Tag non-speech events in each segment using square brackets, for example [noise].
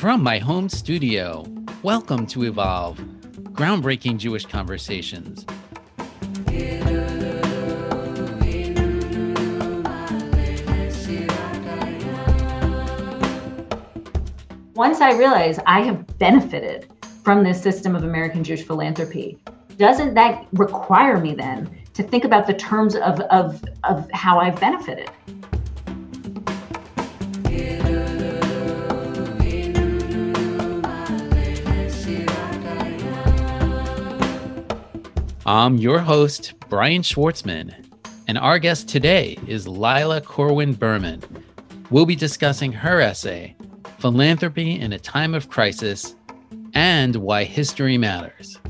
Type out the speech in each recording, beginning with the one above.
From my home studio, welcome to Evolve, groundbreaking Jewish conversations. Once I realize I have benefited from this system of American Jewish philanthropy, doesn't that require me then to think about the terms of, of, of how I've benefited? I'm your host, Brian Schwartzman, and our guest today is Lila Corwin Berman. We'll be discussing her essay, Philanthropy in a Time of Crisis and Why History Matters.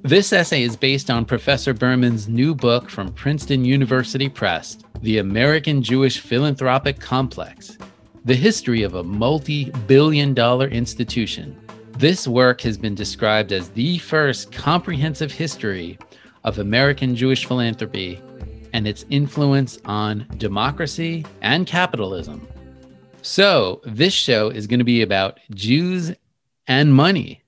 This essay is based on Professor Berman's new book from Princeton University Press, The American Jewish Philanthropic Complex The History of a Multi Billion Dollar Institution this work has been described as the first comprehensive history of American Jewish philanthropy and its influence on democracy and capitalism. So, this show is going to be about Jews and money.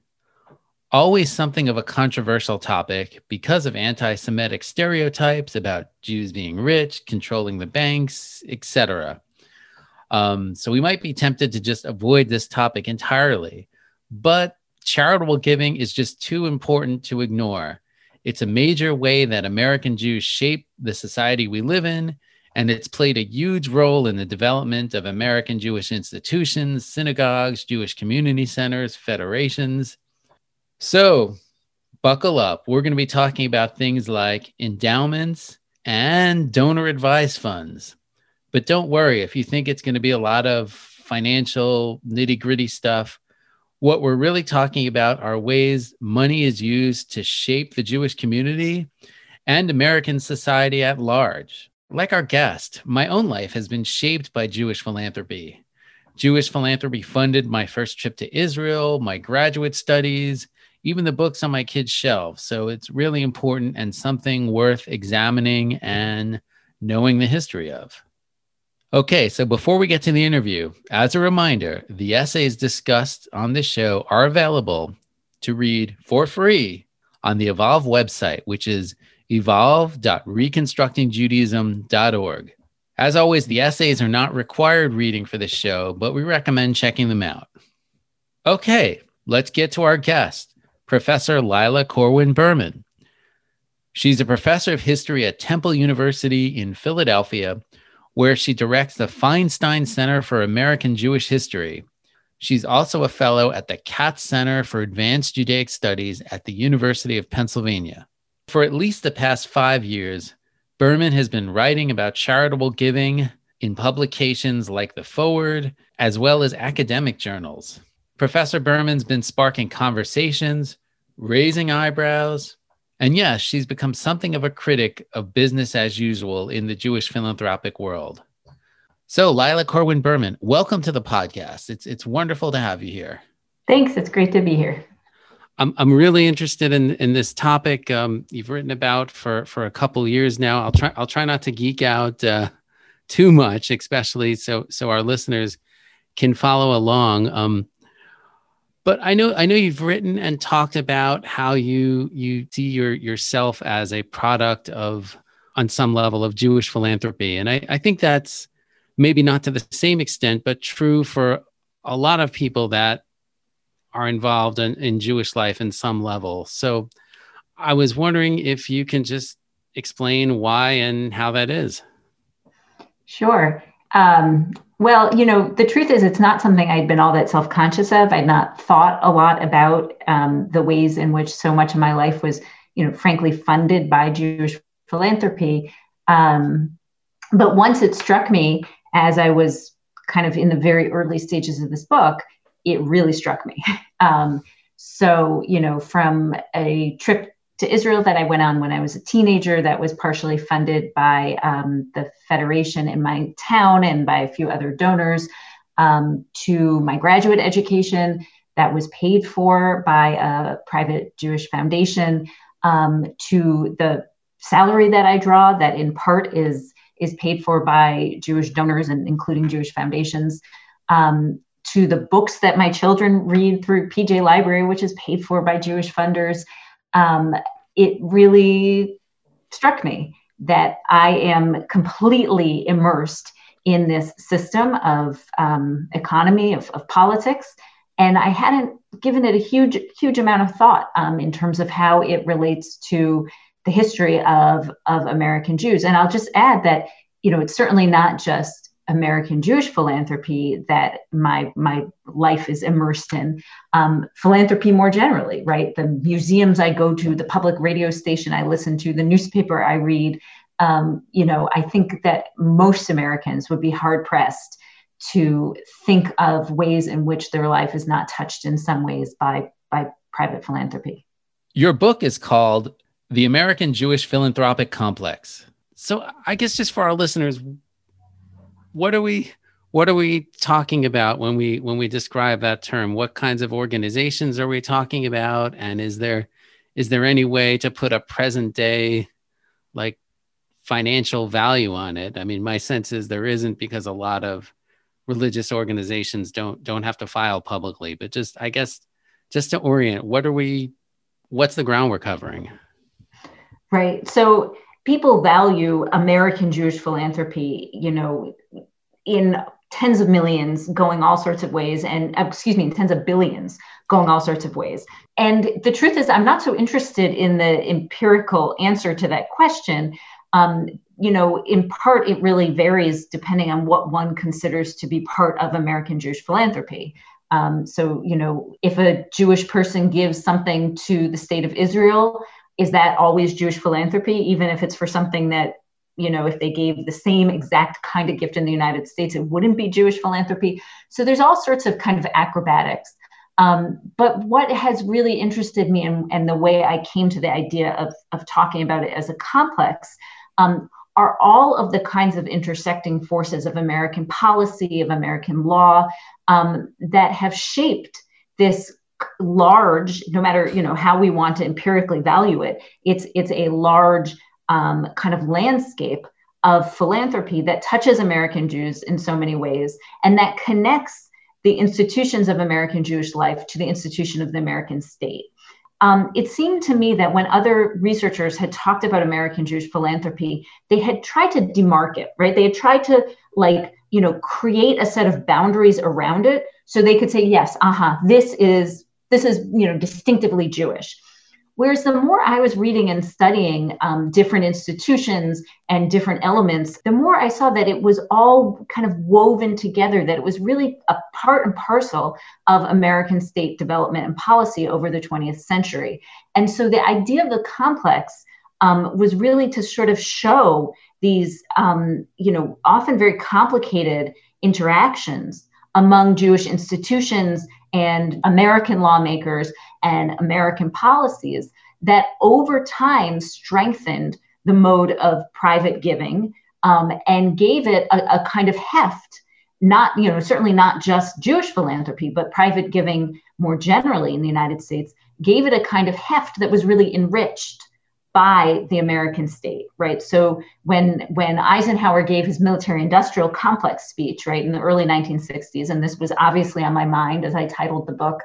Always something of a controversial topic because of anti Semitic stereotypes about Jews being rich, controlling the banks, etc. Um, so, we might be tempted to just avoid this topic entirely. But charitable giving is just too important to ignore. It's a major way that American Jews shape the society we live in, and it's played a huge role in the development of American Jewish institutions, synagogues, Jewish community centers, federations. So, buckle up. We're going to be talking about things like endowments and donor advised funds. But don't worry if you think it's going to be a lot of financial nitty gritty stuff what we're really talking about are ways money is used to shape the Jewish community and American society at large. Like our guest, my own life has been shaped by Jewish philanthropy. Jewish philanthropy funded my first trip to Israel, my graduate studies, even the books on my kids' shelves. So it's really important and something worth examining and knowing the history of. Okay, so before we get to the interview, as a reminder, the essays discussed on this show are available to read for free on the Evolve website, which is evolve.reconstructingjudaism.org. As always, the essays are not required reading for this show, but we recommend checking them out. Okay, let's get to our guest, Professor Lila Corwin Berman. She's a professor of history at Temple University in Philadelphia where she directs the Feinstein Center for American Jewish History. She's also a fellow at the Katz Center for Advanced Judaic Studies at the University of Pennsylvania. For at least the past five years, Berman has been writing about charitable giving in publications like The Forward, as well as academic journals. Professor Berman's been sparking conversations, raising eyebrows, and yes, she's become something of a critic of business as usual in the Jewish philanthropic world. So, Lila Corwin Berman, welcome to the podcast. It's it's wonderful to have you here. Thanks. It's great to be here. I'm I'm really interested in in this topic. Um, you've written about for for a couple years now. I'll try I'll try not to geek out uh, too much, especially so so our listeners can follow along. Um, but I know I know you've written and talked about how you you see your yourself as a product of on some level of Jewish philanthropy. And I, I think that's maybe not to the same extent, but true for a lot of people that are involved in, in Jewish life in some level. So I was wondering if you can just explain why and how that is. Sure. Um, well, you know, the truth is, it's not something I'd been all that self conscious of. I'd not thought a lot about um, the ways in which so much of my life was, you know, frankly funded by Jewish philanthropy. Um, but once it struck me as I was kind of in the very early stages of this book, it really struck me. [laughs] Um, so, you know, from a trip to Israel that I went on when I was a teenager, that was partially funded by um, the Federation in my town and by a few other donors, um, to my graduate education that was paid for by a private Jewish foundation, um, to the salary that I draw, that in part is is paid for by Jewish donors and including Jewish foundations, um, to the books that my children read through PJ Library, which is paid for by Jewish funders, um, it really struck me that I am completely immersed in this system of um, economy, of, of, politics. And I hadn't given it a huge, huge amount of thought um, in terms of how it relates to the history of, of American Jews. And I'll just add that, you know, it's certainly not just American Jewish philanthropy that my my life is immersed in. Um, philanthropy more generally, right? The museums I go to, the public radio station I listen to, the newspaper I read. Um, you know, I think that most Americans would be hard pressed to think of ways in which their life is not touched in some ways by by private philanthropy. Your book is called The American Jewish Philanthropic Complex. So I guess just for our listeners, what are we what are we talking about when we when we describe that term? What kinds of organizations are we talking about? And is there is there any way to put a present day like financial value on it? I mean my sense is there isn't because a lot of religious organizations don't don't have to file publicly but just i guess just to orient what are we what's the ground we're covering? Right. So people value American Jewish philanthropy, you know, in tens of millions going all sorts of ways and uh, excuse me tens of billions going all sorts of ways. And the truth is i'm not so interested in the empirical answer to that question. Um, you know in part it really varies depending on what one considers to be part of american jewish philanthropy. Um, so you know if a jewish person gives something to the state of israel is that always Jewish philanthropy, even if it's for something that, you know, if they gave the same exact kind of gift in the United States, it wouldn't be Jewish philanthropy. So there's all sorts of kind of acrobatics. Um, but what has really interested me and, and, the way I came to the idea of, of talking about it as a complex um, are all of the kinds of intersecting forces of American policy, of American law um, that have shaped this large no matter you know how we want to empirically value it it's it's a large um, kind of landscape of philanthropy that touches american jews in so many ways and that connects the institutions of american jewish life to the institution of the american state. Um, it seemed to me that when other researchers had talked about american jewish philanthropy they had tried to demark it right? They had tried to like you know create a set of boundaries around it so they could say yes uh-huh this is this is you know distinctively jewish. Whereas the more i was reading and studying um, different institutions and different elements the more i saw that it was all kind of woven together that it was really a part and parcel of american state development and policy over the 20th century. And so the idea of the complex um, was really to sort of show these um, you know often very complicated interactions among jewish institutions and American lawmakers and American policies that over time strengthened the mode of private giving um, and gave it a, a, kind of heft not you know certainly not just jewish philanthropy but private giving more generally in the united states gave it a kind of heft that was really enriched by the American state, right? So when when Eisenhower gave his military industrial complex speech, right, in the early 1960s, and this was obviously on my mind as I titled the book,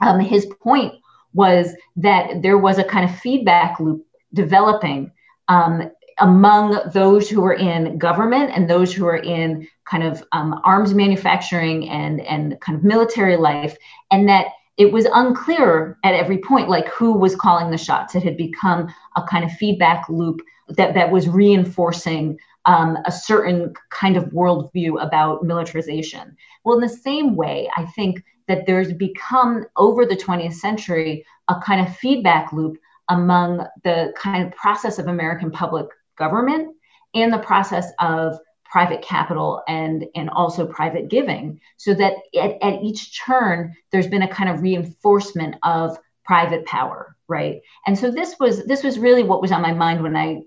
um, his point was that there was a kind of feedback loop developing um, among those who were in government and those who were in kind of um, arms manufacturing and and kind of military life, and that it was unclear at every point like who was calling the shots. It had become a kind of feedback loop that, that was reinforcing um, a certain kind of worldview about militarization. Well in the same way i think that there's become over the 20th century a kind of feedback loop among the kind of process of american public government and the process of private capital and and also private giving. So that at, at each turn there's been a kind of reinforcement of private power right? And so this was this was really what was on my mind when i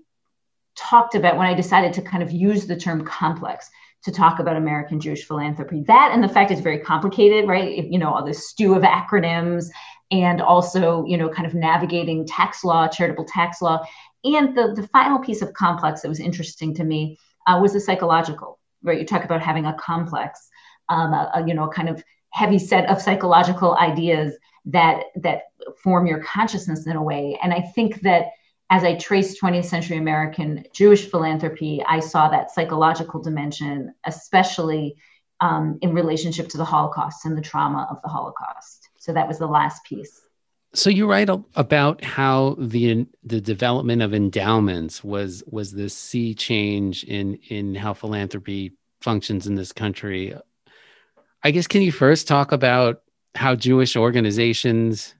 talked about when i decided to kind of use the term complex to talk about american jewish philanthropy. That and the fact it's very complicated right? You know all this stew of acronyms and also you know kind of navigating tax law charitable tax law. And the, the final piece of complex that was interesting to me uh, was the psychological, right? You talk about having a complex. um, a, a, you know, kind of heavy set of psychological ideas that that form your consciousness in a way. And I think that as I traced 20th century American Jewish philanthropy, I saw that psychological dimension, especially um, in relationship to the Holocaust and the trauma of the Holocaust. So that was the last piece. So you write about how the the development of endowments was was this sea change in in how philanthropy functions in this country. I guess can you first talk about how Jewish organizations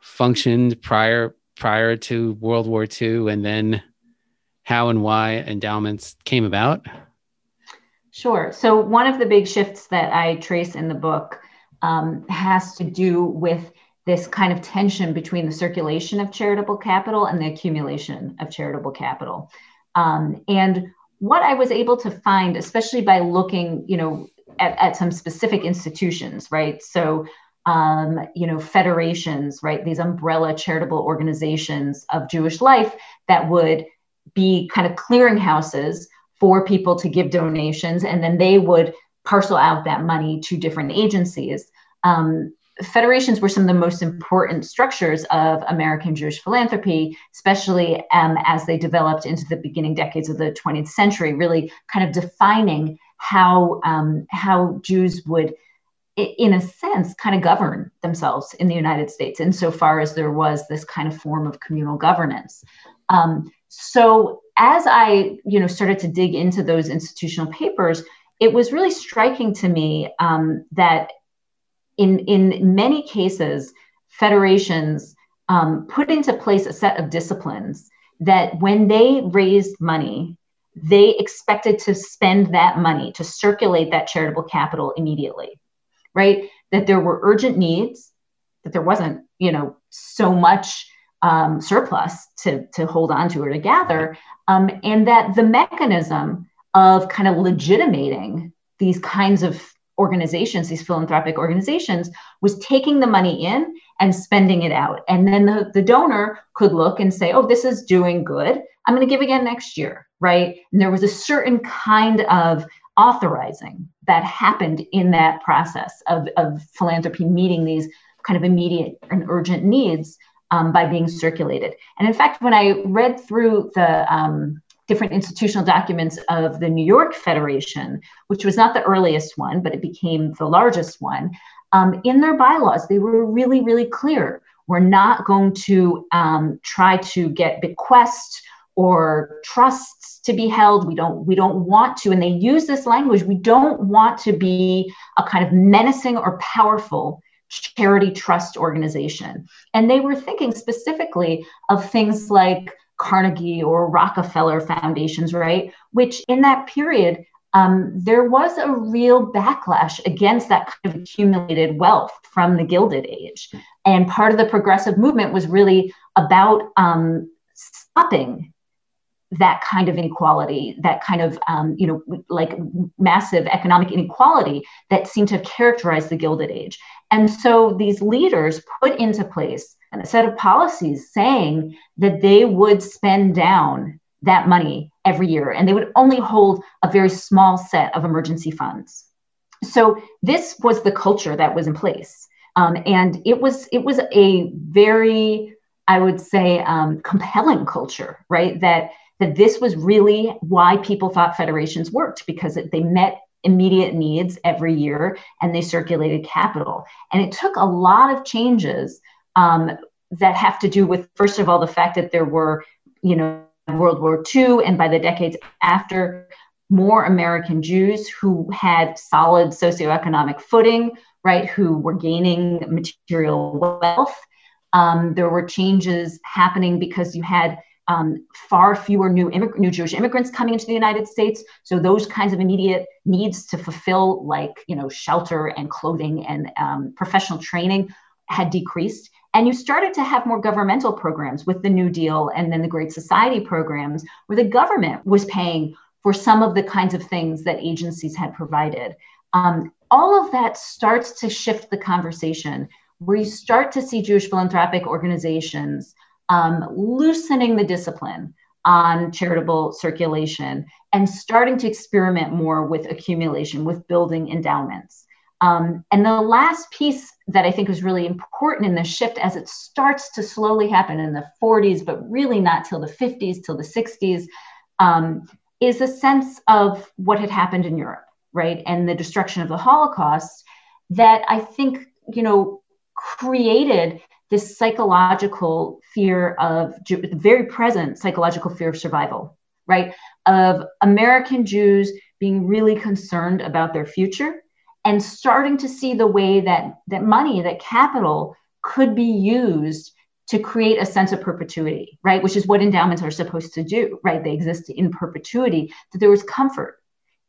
functioned prior prior to World War II, and then how and why endowments came about? Sure. So, one of the big shifts that I trace in the book um, has to do with this kind of tension between the circulation of charitable capital and the accumulation of charitable capital. Um, and what I was able to find, especially by looking, you know, at, at some specific institutions, right? So um, you know, federations, right? These umbrella charitable organizations of Jewish life that would be kind of clearinghouses for people to give donations, and then they would parcel out that money to different agencies. Um, federations were some of the most important structures of American Jewish philanthropy, especially um, as they developed into the beginning decades of the 20th century, really kind of defining how um, how Jews would in a sense, kind of govern themselves in the United States, insofar as there was this kind of form of communal governance. Um, so as I, you know, started to dig into those institutional papers, it was really striking to me um, that in in many cases, federations um, put into place a set of disciplines that when they raised money, they expected to spend that money to circulate that charitable capital immediately right? That there were urgent needs, that there wasn't, you know, so much um, surplus to, to hold on to or to gather, um, and that the mechanism of kind of legitimating these kinds of organizations, these philanthropic organizations, was taking the money in and spending it out. And then the, the donor could look and say, oh, this is doing good. I'm going to give again next year, right? And there was a certain kind of authorizing that happened in that process of, of philanthropy meeting these kind of immediate and urgent needs um, by being circulated. And in fact, when I read through the um, different institutional documents of the New York Federation, which was not the earliest one, but it became the largest one, um, in their bylaws, they were really, really clear. We're not going to um, try to get bequests or trusts to be held. We don't we don't want to and they use this language. We don't want to be a kind of menacing or powerful charity trust organization. And they were thinking specifically of things like carnegie or rockefeller foundations right which in that period um, there was a real backlash against that kind of accumulated wealth from the gilded age and part of the progressive movement was really about um, stopping that kind of inequality, that kind of, um, you know, like massive economic inequality that seemed to have characterized the Gilded Age. And so these leaders put into place a set of policies saying that they would spend down that money every year and they would only hold a very small set of emergency funds. So this was the culture that was in place. Um, and it was it was a very I would say um, compelling culture, right? That that this was really why people thought federations worked because it, they met immediate needs every year and they circulated capital. And it took a lot of changes um, that have to do with, first of all, the fact that there were, you know, World War II and by the decades after, more American Jews who had solid socioeconomic footing, right, who were gaining material wealth. Um, there were changes happening because you had um, far fewer new, immig- new Jewish immigrants coming into the United States. So those kinds of immediate needs to fulfill, like you know, shelter and clothing and um, professional training, had decreased. And you started to have more governmental programs with the New Deal and then the Great Society programs, where the government was paying for some of the kinds of things that agencies had provided. Um, all of that starts to shift the conversation, where you start to see Jewish philanthropic organizations um, loosening the discipline on charitable circulation and starting to experiment more with accumulation, with building endowments. Um, and the last piece that I think was really important in the shift as it starts to slowly happen in the 40s, but really not till the 50s, till the 60s, um, is a sense of what had happened in Europe, right? And the destruction of the Holocaust that I think, you know, created this psychological fear of, very present psychological fear of survival, right? Of American Jews being really concerned about their future and starting to see the way that that money that capital could be used to create a sense of perpetuity right? Which is what endowments are supposed to do right? They exist in perpetuity that there was comfort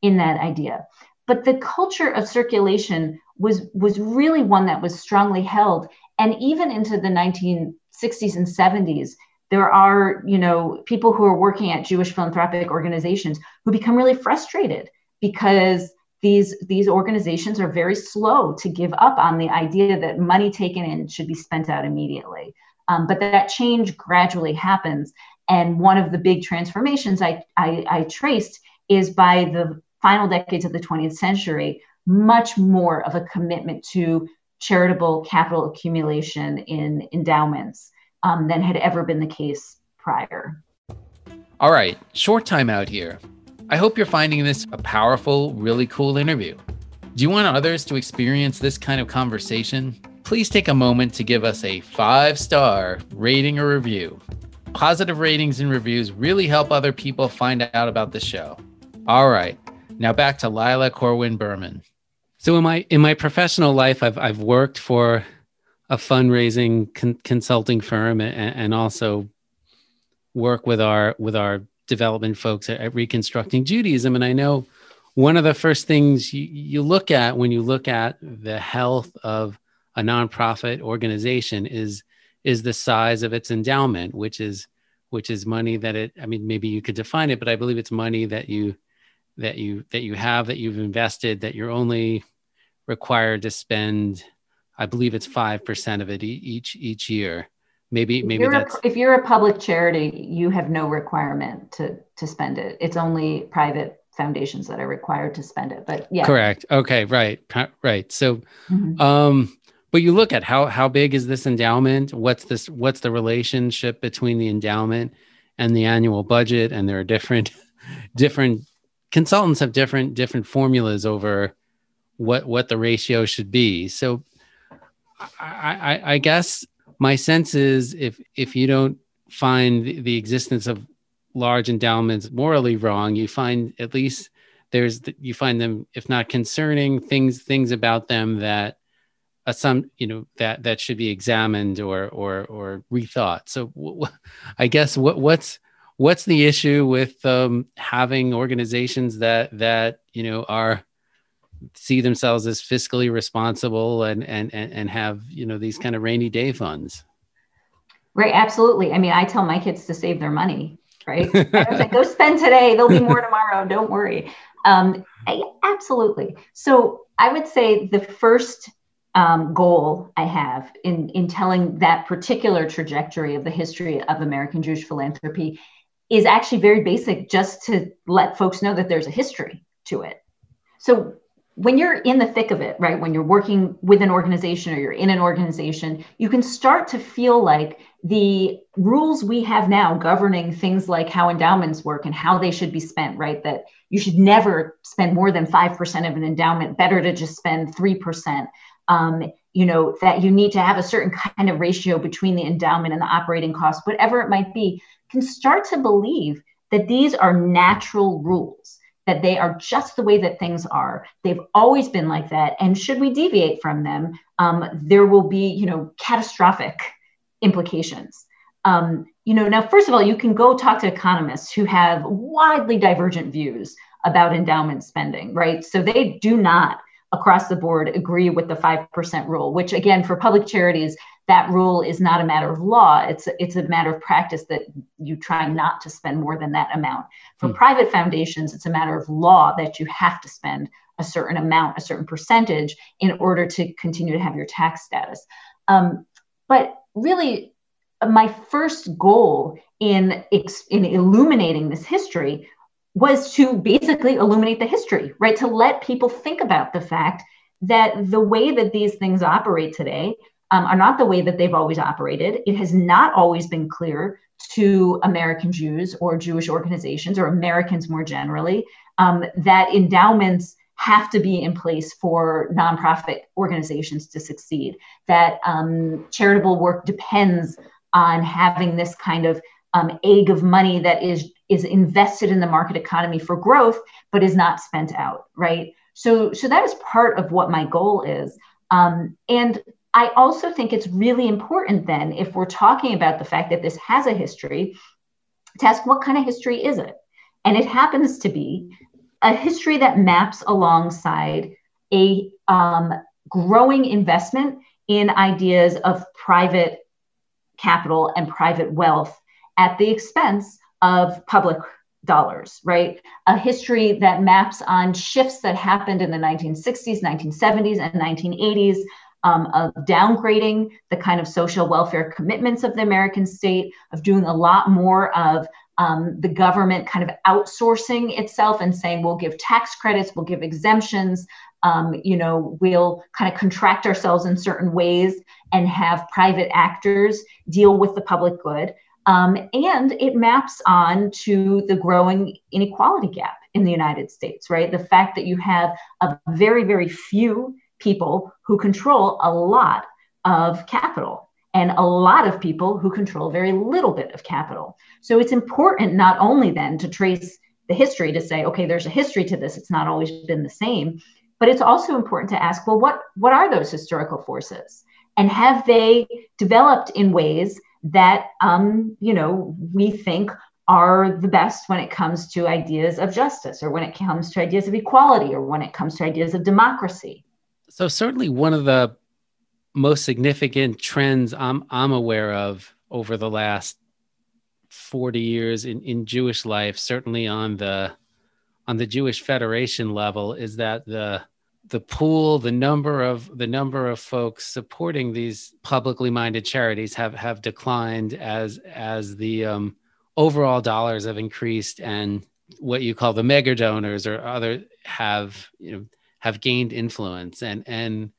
in that idea. But the culture of circulation was was really one that was strongly held. And even into the 1960s and 70s there are you know people who are working at jewish philanthropic organizations who become really frustrated because these these organizations are very slow to give up on the idea that money taken in should be spent out immediately. Um, but that change gradually happens. And one of the big transformations I, I, I traced is by the final decades of the 20th century much more of a commitment to charitable capital accumulation in endowments um, than had ever been the case prior. All right short time out here I hope you're finding this a powerful, really cool interview. Do you want others to experience this kind of conversation? Please take a moment to give us a five star rating or review. Positive ratings and reviews really help other people find out about the show. All right, now back to Lila Corwin Berman. So in my in my professional life, I've I've worked for a fundraising con- consulting firm and, and also work with our with our development folks at, at Reconstructing Judaism. And I know one of the first things you, you look at when you look at the health of a nonprofit organization is is the size of its endowment, which is which is money that it i mean maybe you could define it but i believe it's money that you that you that you have that you've invested that you're only required to spend i believe it's 5% of it each each year maybe if maybe you're that's a, if you're a public charity you have no requirement to to spend it. It's only private foundations that are required to spend it but yeah. Correct. Okay right right. So mm-hmm. um but you look at how how big is this endowment? What's this what's the relationship between the endowment and the annual budget? And there are different [laughs] different consultants have different different formulas over what what the ratio should be. So I, I, I guess my sense is if if you don't find the existence of large endowments morally wrong, you find at least there's you find them if not concerning things things about them that some you know that that should be examined or or or rethought. So w- I guess what what's what's the issue with um, having organizations that that you know are see themselves as fiscally responsible and and and, and have you know these kind of rainy day funds. Right absolutely. I mean i tell my kids to save their money right? [laughs] Like, go spend today. There'll be more tomorrow. Don't worry. Um, I, absolutely. So i would say the first um, goal i have in in telling that particular trajectory of the history of american jewish philanthropy is actually very basic just to let folks know that there's a history to it. So when you're in the thick of it, right, when you're working with an organization or you're in an organization, you can start to feel like the rules we have now governing things like how endowments work and how they should be spent, right, that you should never spend more than 5% of an endowment, better to just spend 3%. Um, you know, that you need to have a certain kind of ratio between the endowment and the operating cost, whatever it might be, can start to believe that these are natural rules that they are just the way that things are. They've always been like that. And should we deviate from them, um, there will be, you know, catastrophic implications. Um, you know, now, first of all, you can go talk to economists who have widely divergent views about endowment spending, right? So they do not across the board agree with the 5% rule, which again, for public charities, that rule is not a matter of law it's it's a matter of practice that you try not to spend more than that amount for hmm. private foundations it's a matter of law that you have to spend a certain amount a certain percentage in order to continue to have your tax status um, but really my first goal in, in illuminating this history was to basically illuminate the history, right? To let people think about the fact that the way that these things operate today um, are not the way that they've always operated. It has not always been clear to American Jews or Jewish organizations or Americans more generally um, that endowments have to be in place for nonprofit organizations to succeed, that um, charitable work depends on having this kind of um, egg of money that is is invested in the market economy for growth, but is not spent out, right? So, so that is part of what my goal is. Um, and I also think it's really important then, if we're talking about the fact that this has a history, to ask what kind of history is it? And it happens to be a history that maps alongside a um, growing investment in ideas of private capital and private wealth at the expense of public dollars, right? A history that maps on shifts that happened in the 1960s, 1970s, and 1980s um, of downgrading the kind of social welfare commitments of the American state, of doing a lot more of um, the government kind of outsourcing itself and saying we'll give tax credits, we'll give exemptions, um, you know, we'll kind of contract ourselves in certain ways and have private actors deal with the public good. Um, and it maps on to the growing inequality gap in the United States, right? The fact that you have a very, very few people who control a lot of capital and a lot of people who control very little bit of capital. So it's important not only then to trace the history to say, okay, there's a history to this, it's not always been the same, but it's also important to ask, well, what, what are those historical forces? And have they developed in ways that um, you know we think are the best when it comes to ideas of justice or when it comes to ideas of equality or when it comes to ideas of democracy so certainly one of the most significant trends i'm i'm aware of over the last 40 years in, in jewish life certainly on the on the jewish federation level is that the the pool, the number of the number of folks supporting these publicly minded charities have have declined as as the um, overall dollars have increased and what you call the mega donors or other have you know have gained influence and and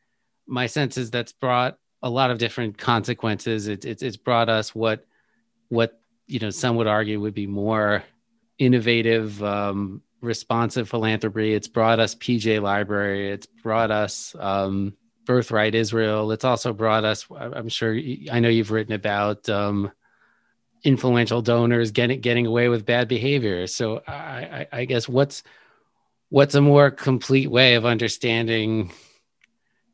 my sense is that's brought a lot of different consequences. It, it's it's brought us what what you know some would argue would be more innovative um, responsive philanthropy. It's brought us PJ Library. It's brought us um, Birthright Israel. It's also brought us. I'm sure I know you've written about um, influential donors getting getting away with bad behavior. So I, I, I guess what's what's a more complete way of understanding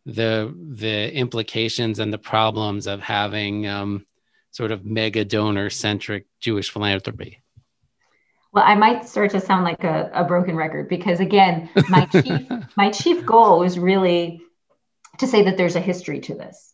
the the implications and the problems of having um, sort of mega donor centric Jewish philanthropy? Well, I might start to sound like a, a broken record because again, my [laughs] chief my chief goal is really to say that there's a history to this,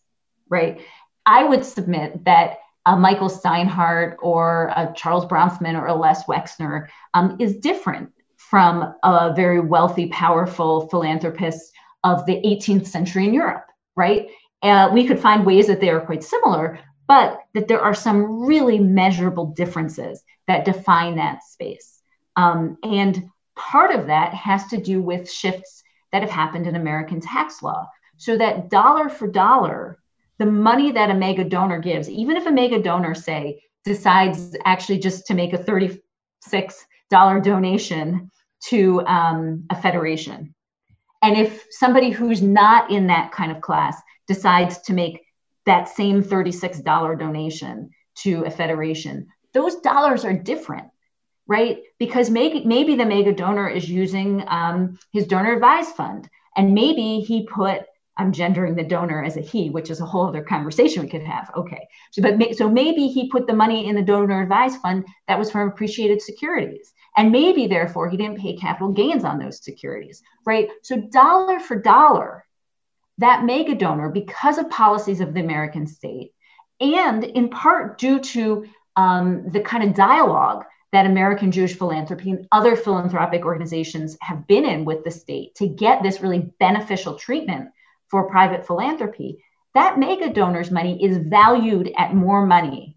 right? I would submit that a Michael Steinhardt or a Charles Bronfman or a Les Wexner um, is different from a very wealthy, powerful philanthropist of the 18th century in Europe, right? Uh, we could find ways that they are quite similar, but that there are some really measurable differences that define that space. Um, and part of that has to do with shifts that have happened in American tax law. So that dollar for dollar, the money that a mega donor gives, even if a mega donor, say, decides actually just to make a $36 donation to um, a federation. And if somebody who's not in that kind of class decides to make that same $36 donation to a federation, those dollars are different, right? Because maybe, maybe the mega donor is using um, his donor advised fund, and maybe he put I'm gendering the donor as a he, which is a whole other conversation we could have. Okay, so but so maybe he put the money in the donor advised fund that was from appreciated securities, and maybe therefore he didn't pay capital gains on those securities, right? So dollar for dollar, that mega donor, because of policies of the American state, and in part due to um, the kind of dialogue that American Jewish philanthropy and other philanthropic organizations have been in with the state to get this really beneficial treatment for private philanthropy, that mega donors money is valued at more money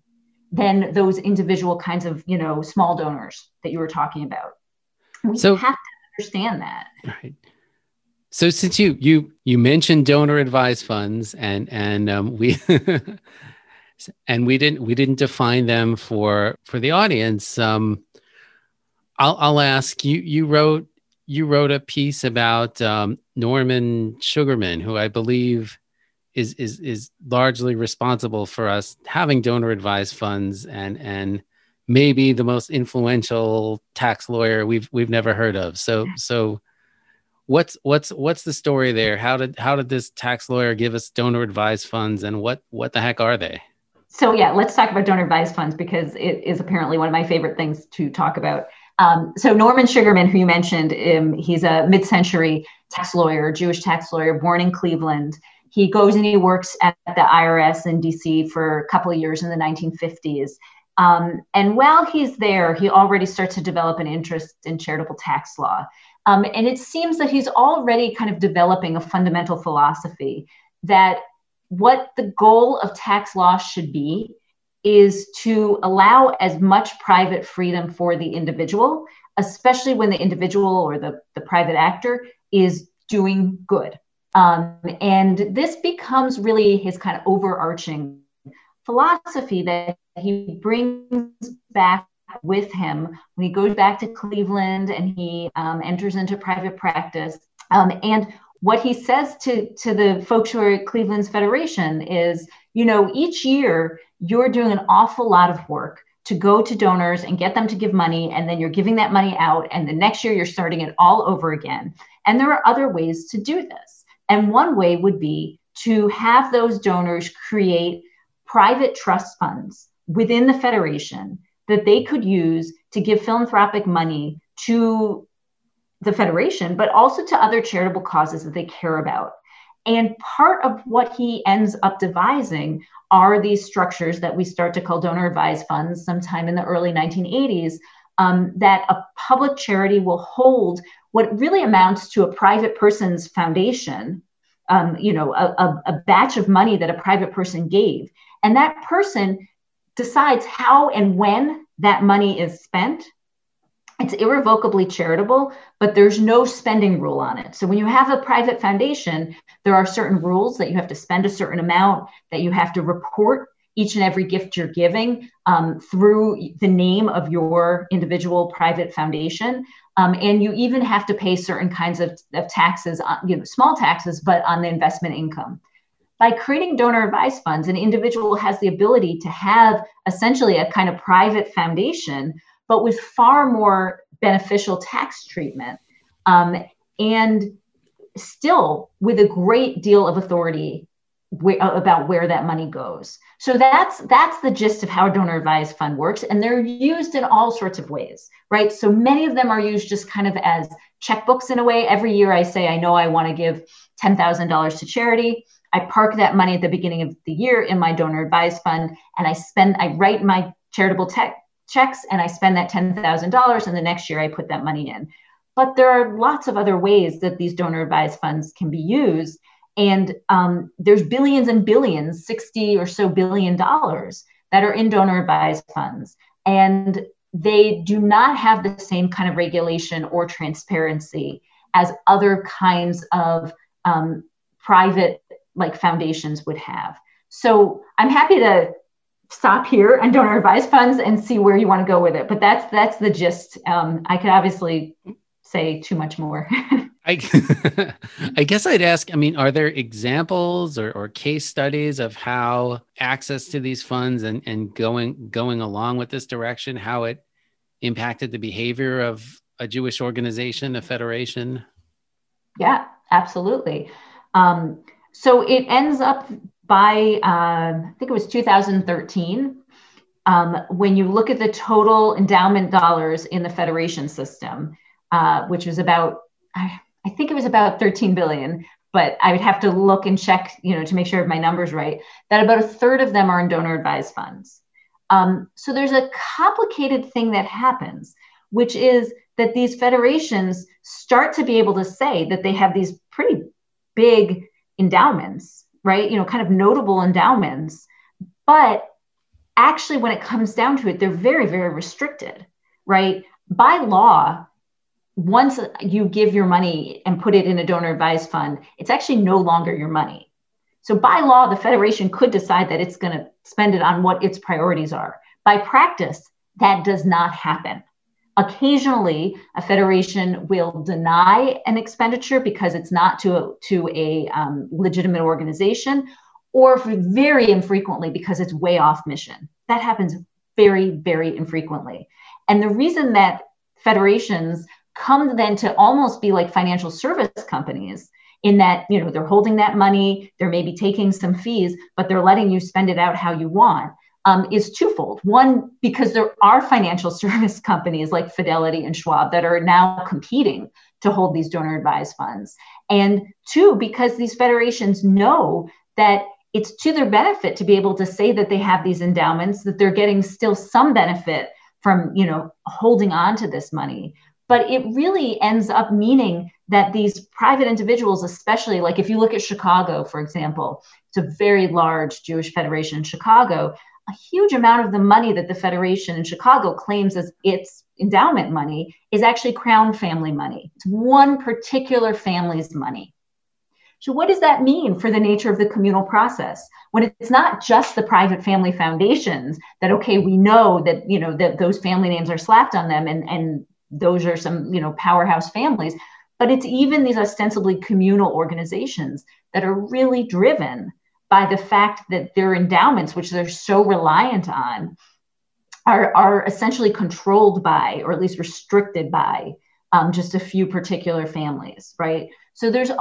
than those individual kinds of you know small donors that you were talking about. We so, have to understand that. Right. So since you you you mentioned donor advised funds and and um, we [laughs] and we didn't we didn't define them for for the audience. Um, I'll I'll ask you. You wrote you wrote a piece about um, Norman Sugarman, who I believe is is is largely responsible for us having donor advised funds and and maybe the most influential tax lawyer we've we've never heard of. So so what's what's what's the story there? How did how did this tax lawyer give us donor advised funds, and what what the heck are they? So yeah, let's talk about donor advised funds because it is apparently one of my favorite things to talk about. Um, so Norman Sugarman, who you mentioned, um, he's a mid-century tax lawyer, Jewish tax lawyer, born in Cleveland. He goes and he works at the IRS in DC for a couple of years in the 1950s. Um, and while he's there, he already starts to develop an interest in charitable tax law. Um, and it seems that he's already kind of developing a fundamental philosophy that what the goal of tax law should be is to allow as much private freedom for the individual, especially when the individual or the, the private actor is doing good. Um, and this becomes really his kind of overarching philosophy that he brings back with him when he goes back to Cleveland and he um, enters into private practice. Um, and what he says to, to the folks who are at Cleveland's Federation is, you know, each year you're doing an awful lot of work to go to donors and get them to give money, and then you're giving that money out, and the next year you're starting it all over again. And there are other ways to do this. And one way would be to have those donors create private trust funds within the Federation that they could use to give philanthropic money to the Federation, but also to other charitable causes that they care about. And part of what he ends up devising are these structures that we start to call donor advised funds sometime in the early 1980s. Um, that a public charity will hold what really amounts to a private person's foundation, um, you know, a, a, a batch of money that a private person gave. And that person decides how and when that money is spent it's irrevocably charitable, but there's no spending rule on it. So when you have a private foundation, there are certain rules that you have to spend a certain amount, that you have to report each and every gift you're giving um, through the name of your individual private foundation. Um, and you even have to pay certain kinds of, of taxes, on, you know, small taxes, but on the investment income. By creating donor advised funds, an individual has the ability to have essentially a kind of private foundation but with far more beneficial tax treatment um, and still with a great deal of authority uh, about where that money goes. So that's that's the gist of how donor advised fund works and they're used in all sorts of ways right? So many of them are used just kind of as checkbooks in a way. Every year i say i know i want to give $10000 to charity. I park that money at the beginning of the year in my donor advised fund and i spend i write my charitable tech checks and I spend that $10,000 and the next year I put that money in. But there are lots of other ways that these donor advised funds can be used. And um, there's billions and billions, 60 or so billion dollars that are in donor advised funds. And they do not have the same kind of regulation or transparency as other kinds of um, private like foundations would have. So I'm happy to stop here on donor advised funds and see where you want to go with it. But that's that's the gist. Um, I could obviously say too much more. [laughs] I, [laughs] I guess I'd ask. I mean, are there examples or, or case studies of how access to these funds and, and going going along with this direction, how it impacted the behavior of a Jewish organization, a federation? Yeah, absolutely. Um, so it ends up by, uh, I think it was 2013, um, when you look at the total endowment dollars in the federation system, uh, which was about, I, I think it was about 13 billion, but I would have to look and check, you know, to make sure my numbers right, that about a third of them are in donor advised funds. Um, so there's a complicated thing that happens, which is that these federations start to be able to say that they have these pretty big endowments right? You know, kind of notable endowments. But actually, when it comes down to it, they're very, very restricted, right? By law, once you give your money and put it in a donor advised fund, it's actually no longer your money. So, by law, the Federation could decide that it's going to spend it on what its priorities are. By practice, that does not happen. Occasionally, a federation will deny an expenditure because it's not to a, to a um, legitimate organization, or very infrequently because it's way off mission. That happens very, very infrequently. And the reason that federations come then to almost be like financial service companies in that you know they're holding that money they're maybe taking some fees but they're letting you spend it out how you want um, is twofold. One because there are financial [laughs] service companies like fidelity and schwab that are now competing to hold these donor advised funds. And two because these federations know that it's to their benefit to be able to say that they have these endowments that they're getting still some benefit from you know holding on to this money. But it really ends up meaning that these private individuals especially like if you look at chicago for example it's a very large jewish federation in chicago a huge amount of the money that the federation in chicago claims as its endowment money is actually crown family money. It's one particular family's money. So what does that mean for the nature of the communal process? When it's not just the private family foundations that okay we know that you know that those family names are slapped on them and and those are some you know powerhouse families but it's even these ostensibly communal organizations that are really driven by the fact that their endowments which they're so reliant on are, are essentially controlled by or at least restricted by um, just a few particular families right so there's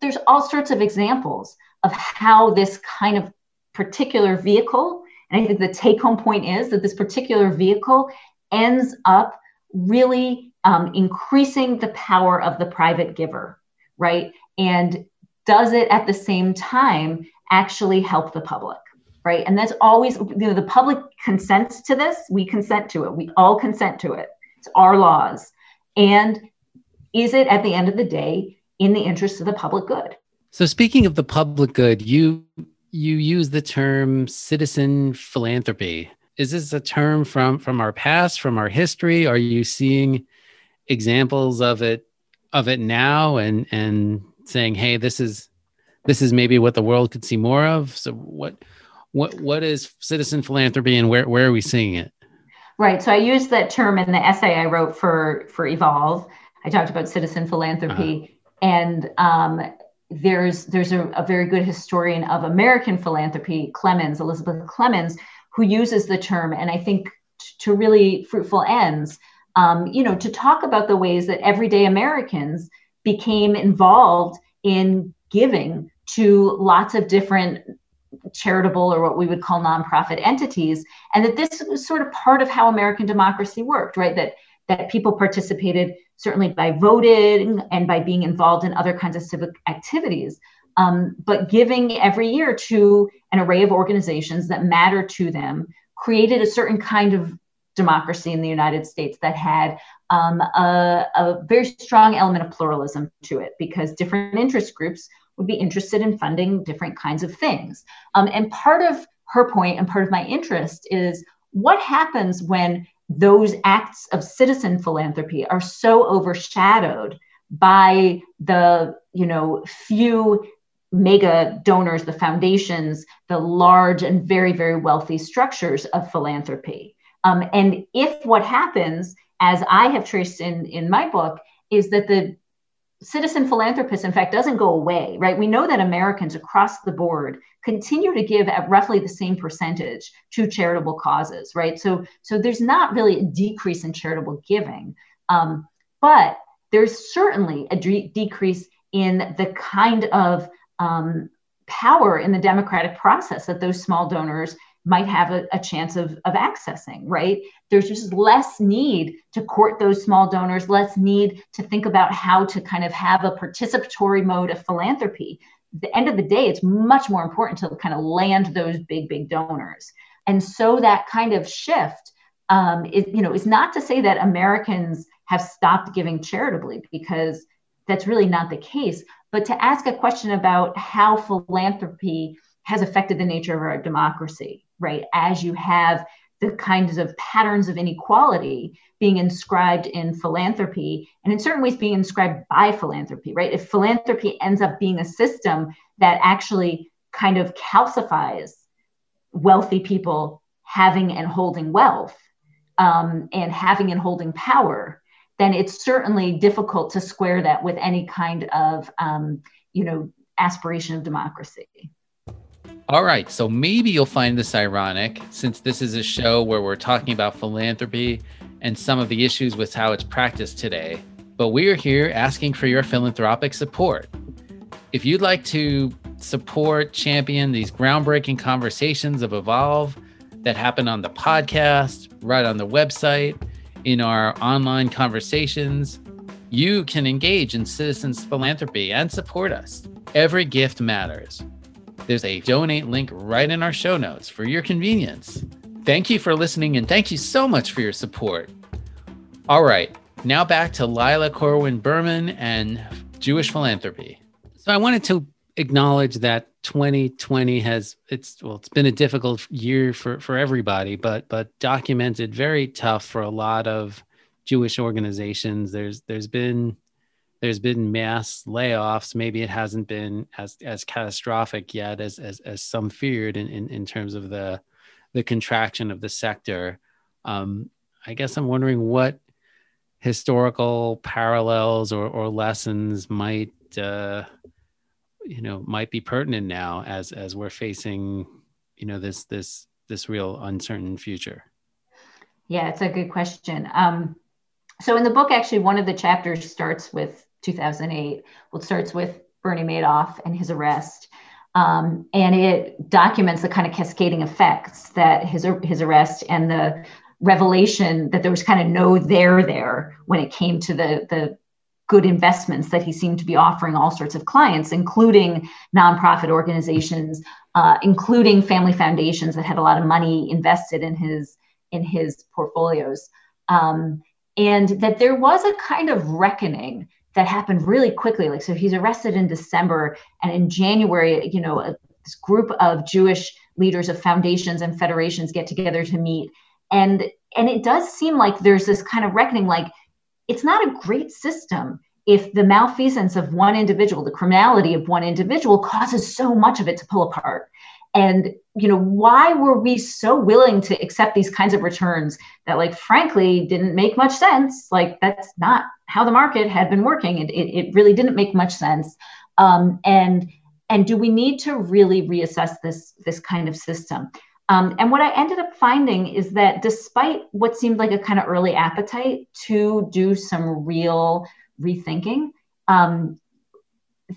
there's all sorts of examples of how this kind of particular vehicle and i think the take home point is that this particular vehicle ends up really um, increasing the power of the private giver, right? And does it at the same time actually help the public, right? And that's always, you know, the public consents to this. We consent to it. We all consent to it. It's our laws. And is it at the end of the day in the interest of the public good? So speaking of the public good, you you use the term citizen philanthropy is this a term from from our past from our history are you seeing examples of it of it now and and saying hey this is this is maybe what the world could see more of. So what what what is citizen philanthropy and where where are we seeing it? Right. So i used that term in the essay i wrote for for evolve. I talked about citizen philanthropy uh-huh. and um, there's there's a, a very good historian of american philanthropy clemens elizabeth clemens who uses the term, and I think t- to really fruitful ends, um, you know, to talk about the ways that everyday Americans became involved in giving to lots of different charitable or what we would call nonprofit entities and that this was sort of part of how american democracy worked right? That that people participated certainly by voting and by being involved in other kinds of civic activities um, but giving every year to an array of organizations that matter to them created a certain kind of democracy in the United States that had um, a, a, very strong element of pluralism to it because different interest groups would be interested in funding different kinds of things. Um, and part of her point and part of my interest is what happens when those acts of citizen philanthropy are so overshadowed by the you know few mega donors, the foundations, the large and very, very wealthy structures of philanthropy. Um, and if what happens, as I have traced in, in my book, is that the citizen philanthropists, in fact, doesn't go away, right? We know that Americans across the board continue to give at roughly the same percentage to charitable causes, right? So, so there's not really a decrease in charitable giving, um, but there's certainly a de- decrease in the kind of um, power in the democratic process that those small donors might have a, a, chance of, of accessing, right? There's just less need to court those small donors, less need to think about how to kind of have a participatory mode of philanthropy. At the end of the day, it's much more important to kind of land those big, big donors. And so that kind of shift um, is, you know, is not to say that Americans have stopped giving charitably because that's really not the case but to ask a question about how philanthropy has affected the nature of our democracy, right? As you have the kinds of patterns of inequality being inscribed in philanthropy and in certain ways being inscribed by philanthropy, right? If philanthropy ends up being a system that actually kind of calcifies wealthy people having and holding wealth um, and having and holding power, then it's certainly difficult to square that with any kind of, um, you know, aspiration of democracy. All right, so maybe you'll find this ironic since this is a show where we're talking about philanthropy and some of the issues with how it's practiced today. But we are here asking for your philanthropic support. If you'd like to support, champion these groundbreaking conversations of Evolve that happen on the podcast, right on the website, in our online conversations, you can engage in citizens philanthropy and support us. Every gift matters. There's a donate link right in our show notes for your convenience. Thank you for listening and thank you so much for your support. All right, now back to Lila Corwin Berman and Jewish philanthropy. So I wanted to acknowledge that 2020 has it's well it's been a difficult year for for everybody but but documented very tough for a lot of Jewish organizations there's there's been there's been mass layoffs. Maybe it hasn't been as as catastrophic yet as as, as some feared in, in, in terms of the the contraction of the sector. Um, I guess I'm wondering what historical parallels or, or lessons might uh, you know might be pertinent now as as we're facing you know this this this real uncertain future. Yeah, it's a good question. Um, so in the book, actually, one of the chapters starts with 2008. Well, it starts with Bernie Madoff and his arrest. Um, and it documents the kind of cascading effects that his, his arrest and the revelation that there was kind of no there there when it came to the, the good investments that he seemed to be offering all sorts of clients, including nonprofit organizations, uh, including family foundations that had a lot of money invested in his in his portfolios, um, and that there was a kind of reckoning that happened really quickly. Like, so he's arrested in December, and in January, you know, a, this group of Jewish leaders of foundations and federations get together to meet, and and it does seem like there's this kind of reckoning. Like, it's not a great system if the malfeasance of one individual, the criminality of one individual, causes so much of it to pull apart and you know why were we so willing to accept these kinds of returns that like frankly didn't make much sense like that's not how the market had been working it, it, it really didn't make much sense. Um, and and do we need to really reassess this this kind of system? Um, and what i ended up finding is that despite what seemed like a kind of early appetite to do some real rethinking um,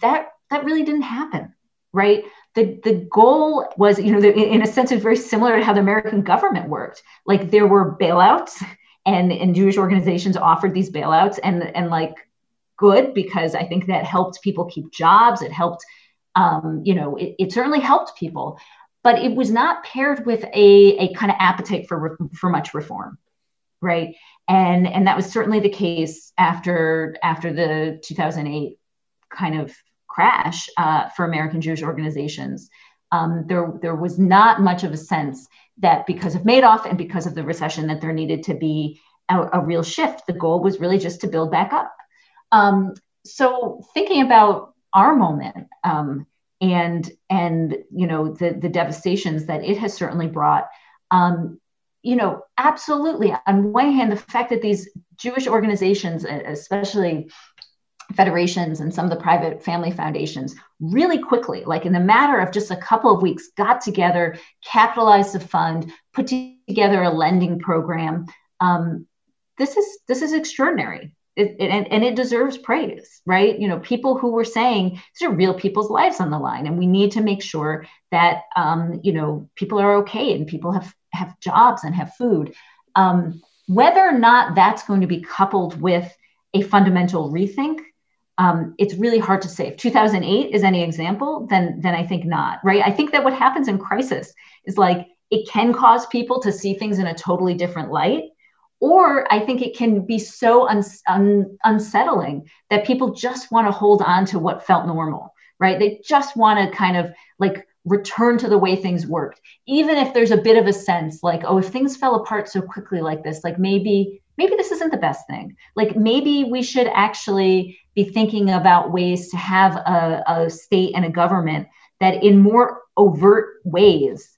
that that really didn't happen right? The, the goal was, you know, in a sense, it's very similar to how the American government worked. Like there were bailouts, and and Jewish organizations offered these bailouts, and and like good because I think that helped people keep jobs. It helped, um, you know, it, it certainly helped people, but it was not paired with a a kind of appetite for for much reform, right? And and that was certainly the case after after the 2008 kind of crash uh, for American Jewish organizations. Um, there, there was not much of a sense that because of Madoff and because of the recession that there needed to be a, a real shift. The goal was really just to build back up. Um, so thinking about our moment um, and and you know the the devastations that it has certainly brought. Um, you know, absolutely. On one hand, the fact that these Jewish organizations, especially federations and some of the private family foundations really quickly, like in the matter of just a couple of weeks, got together, capitalized the fund, put together a lending program. Um, this is this is extraordinary. It, it, and, and it deserves praise, right? You know, people who were saying these are real people's lives on the line, and we need to make sure that um, you know people are okay and people have have jobs and have food. Um, whether or not that's going to be coupled with a fundamental rethink um, it's really hard to say. If 2008 is any example, then then I think not. Right? I think that what happens in crisis is like it can cause people to see things in a totally different light, or I think it can be so un- un- unsettling that people just want to hold on to what felt normal. Right? They just want to kind of like return to the way things worked even if there's a bit of a sense like oh if things fell apart so quickly like this like maybe maybe this isn't the best thing like maybe we should actually be thinking about ways to have a, a state and a government that in more overt ways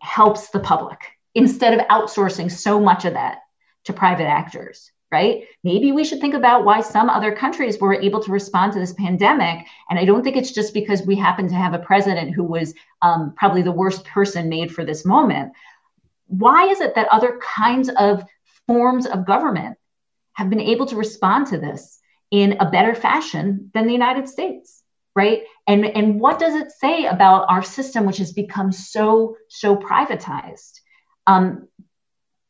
helps the public instead of outsourcing so much of that to private actors right? Maybe we should think about why some other countries were able to respond to this pandemic. And I don't think it's just because we happen to have a president who was um, probably the worst person made for this moment. Why is it that other kinds of forms of government have been able to respond to this in a better fashion than the United States? Right. And, and what does it say about our system, which has become so, so privatized? Um,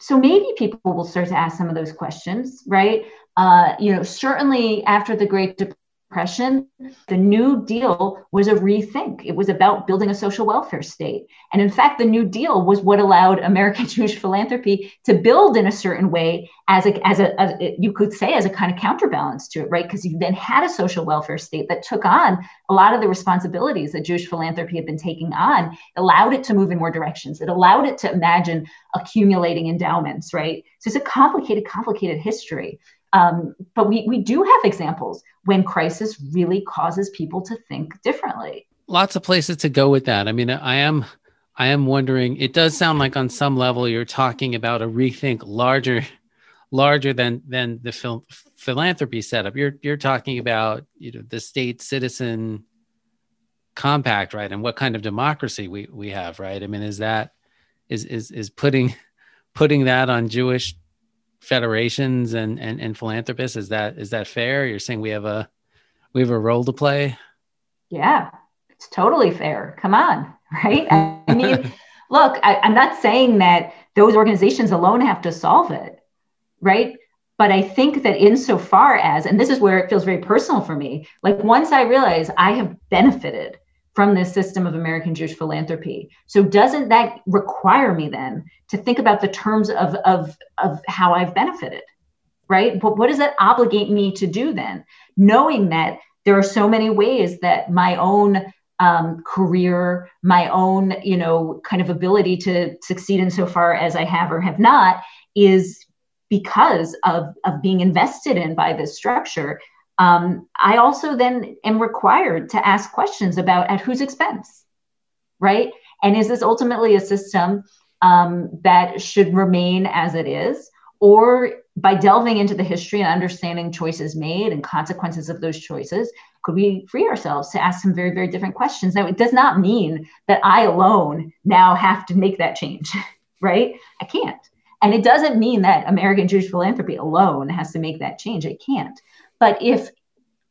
so maybe people will start to ask some of those questions, right? Uh, you know, certainly after the Great Depression Depression, the New Deal was a rethink. It was about building a social welfare state. And in fact, the New Deal was what allowed American [laughs] Jewish philanthropy to build in a certain way as a, as a, as you could say, as a kind of counterbalance to it, right? Because you then had a social welfare state that took on a lot of the responsibilities that Jewish philanthropy had been taking on, allowed it to move in more directions. It allowed it to imagine accumulating endowments, right? So it's a complicated, complicated history. Um, but we, we do have examples when crisis really causes people to think differently. Lots of places to go with that. I mean, I am I am wondering, it does sound like on some level you're talking about a rethink larger larger than than the phil- philanthropy setup. You're you're talking about you know the state citizen compact, right? And what kind of democracy we we have, right? I mean, is that is is is putting putting that on Jewish federations and, and and philanthropists is that is that fair? You're saying we have a we have a role to play? Yeah it's totally fair. Come on [laughs] right? I mean [laughs] look I, i'm not saying that those organizations alone have to solve it right? But i think that insofar as and this is where it feels very personal for me like once i realize i have benefited from this system of American Jewish philanthropy. So doesn't that require me then to think about the terms of, of, of how I've benefited? Right? But what does that obligate me to do then? Knowing that there are so many ways that my own um, career, my own, you know, kind of ability to succeed insofar as I have or have not is because of, of being invested in by this structure um, I also then am required to ask questions about at whose expense, right? And is this ultimately a system um, that should remain as it is? Or by delving into the history and understanding choices made and consequences of those choices, could we free ourselves to ask some very, very different questions? Now, it does not mean that I alone now have to make that change, [laughs] right? I can't. And it doesn't mean that American Jewish philanthropy alone has to make that change. It can't. But if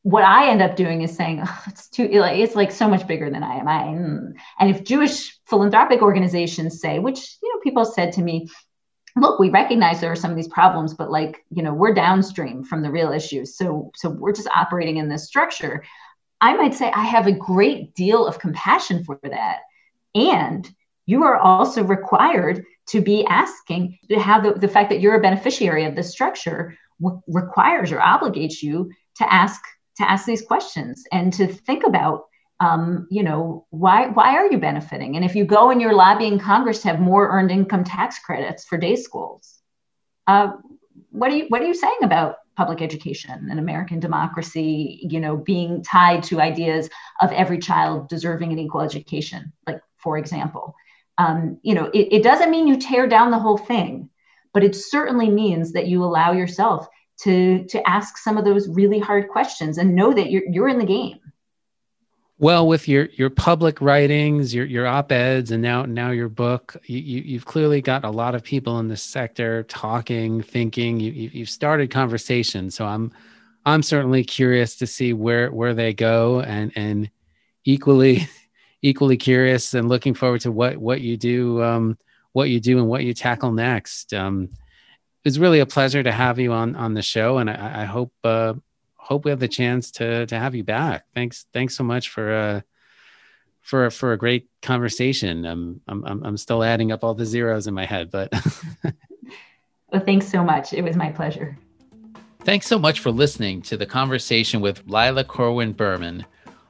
what I end up doing is saying oh, it's too it's like so much bigger than I am. I mm. and if Jewish philanthropic organizations say, which you know people said to me, look, we recognize there are some of these problems, but like you know we're downstream from the real issues, so so we're just operating in this structure. I might say I have a great deal of compassion for that, and you are also required to be asking to have the, the fact that you're a beneficiary of this structure w- requires or obligates you to ask to ask these questions and to think about um, you know why why are you benefiting? And if you go and you're lobbying congress to have more earned income tax credits for day schools uh, what are you what are you saying about public education and american democracy you know being tied to ideas of every child deserving an equal education? Like for example um, you know it, it doesn't mean you tear down the whole thing but it certainly means that you allow yourself to to ask some of those really hard questions and know that you're you're in the game. Well with your your public writings your your op-eds and now now your book you, you have clearly got a lot of people in this sector talking thinking. You you've started conversations. So i'm i'm certainly curious to see where where they go and and equally [laughs] equally curious and looking forward to what what you do um what you do and what you tackle next um was really a pleasure to have you on on the show, and I, I hope uh, hope we have the chance to to have you back. Thanks thanks so much for uh, for for a great conversation. I'm I'm I'm still adding up all the zeros in my head, but. [laughs] well, thanks so much. It was my pleasure. Thanks so much for listening to the conversation with Lila Corwin Berman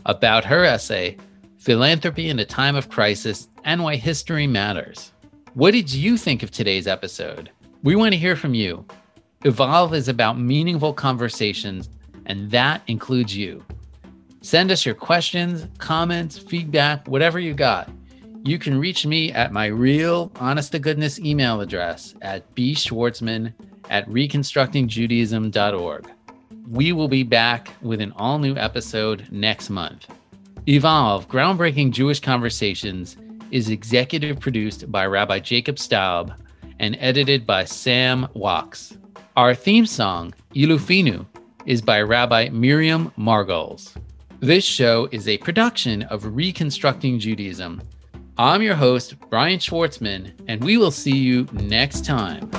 about her essay, philanthropy in a time of crisis, and why history matters. What did you think of today's episode? We want to hear from you. Evolve is about meaningful conversations, and that includes you. Send us your questions, comments, feedback, whatever you got. You can reach me at my real, honest to goodness email address at bschwartzman at reconstructingjudaism.org. We will be back with an all new episode next month. Evolve Groundbreaking Jewish Conversations is executive produced by Rabbi Jacob Staub and edited by Sam Wachs. Our theme song, Ilufinu, is by Rabbi Miriam Margles. This show is a production of Reconstructing Judaism. I'm your host, Brian Schwartzman, and we will see you next time.